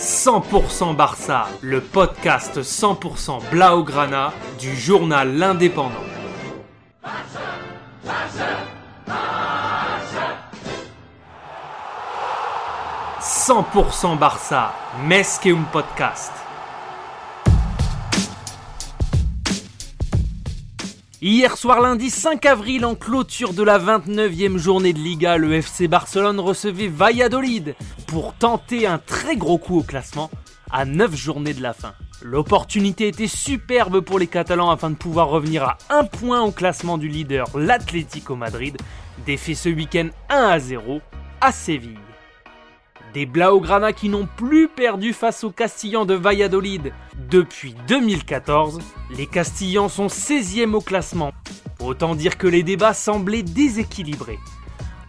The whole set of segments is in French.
100% Barça, le podcast 100% Blaugrana du journal L'Indépendant. 100% Barça, un Podcast. Hier soir lundi 5 avril, en clôture de la 29e journée de Liga, le FC Barcelone recevait Valladolid pour tenter un très gros coup au classement à 9 journées de la fin. L'opportunité était superbe pour les Catalans afin de pouvoir revenir à un point au classement du leader, l'Atlético Madrid, défait ce week-end 1 à 0 à Séville. Des Blaugrana qui n'ont plus perdu face aux Castillans de Valladolid depuis 2014. Les Castillans sont 16e au classement. Autant dire que les débats semblaient déséquilibrés.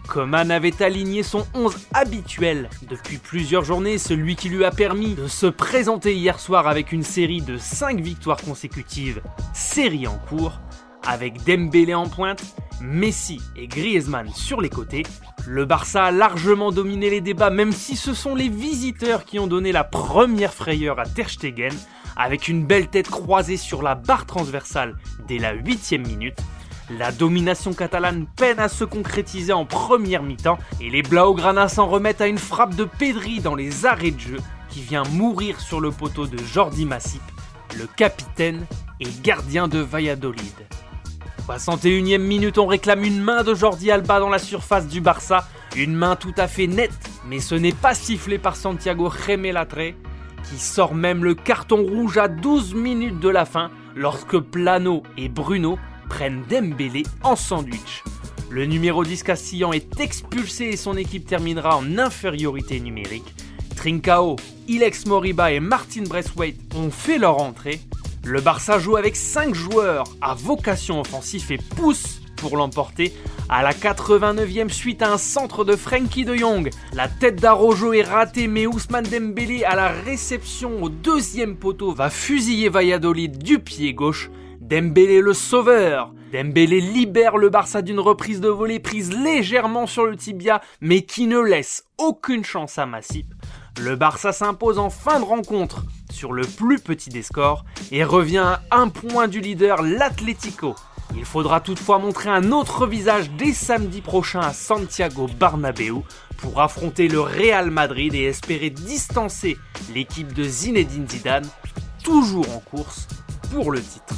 Coman avait aligné son 11 habituel depuis plusieurs journées, celui qui lui a permis de se présenter hier soir avec une série de 5 victoires consécutives, série en cours, avec Dembélé en pointe, Messi et Griezmann sur les côtés, le Barça a largement dominé les débats, même si ce sont les visiteurs qui ont donné la première frayeur à Ter Stegen, avec une belle tête croisée sur la barre transversale dès la 8 minute. La domination catalane peine à se concrétiser en première mi-temps et les Blaugrana s'en remettent à une frappe de Pedri dans les arrêts de jeu qui vient mourir sur le poteau de Jordi Massip, le capitaine et gardien de Valladolid. 61e minute, on réclame une main de Jordi Alba dans la surface du Barça. Une main tout à fait nette, mais ce n'est pas sifflé par Santiago Gemelatre, qui sort même le carton rouge à 12 minutes de la fin, lorsque Plano et Bruno prennent Dembélé en sandwich. Le numéro 10 Castillan est expulsé et son équipe terminera en infériorité numérique. Trincao, Ilex Moriba et Martin Braithwaite ont fait leur entrée, le Barça joue avec 5 joueurs à vocation offensive et pousse pour l'emporter à la 89e suite à un centre de Frankie de Jong. La tête d'Arojo est ratée mais Ousmane Dembélé à la réception au deuxième poteau va fusiller Valladolid du pied gauche. Dembélé le sauveur. Dembélé libère le Barça d'une reprise de volée prise légèrement sur le tibia mais qui ne laisse aucune chance à Massip. Le Barça s'impose en fin de rencontre sur le plus petit des scores et revient à un point du leader, l'Atlético. Il faudra toutefois montrer un autre visage dès samedi prochain à Santiago Bernabéu pour affronter le Real Madrid et espérer distancer l'équipe de Zinedine Zidane, toujours en course pour le titre.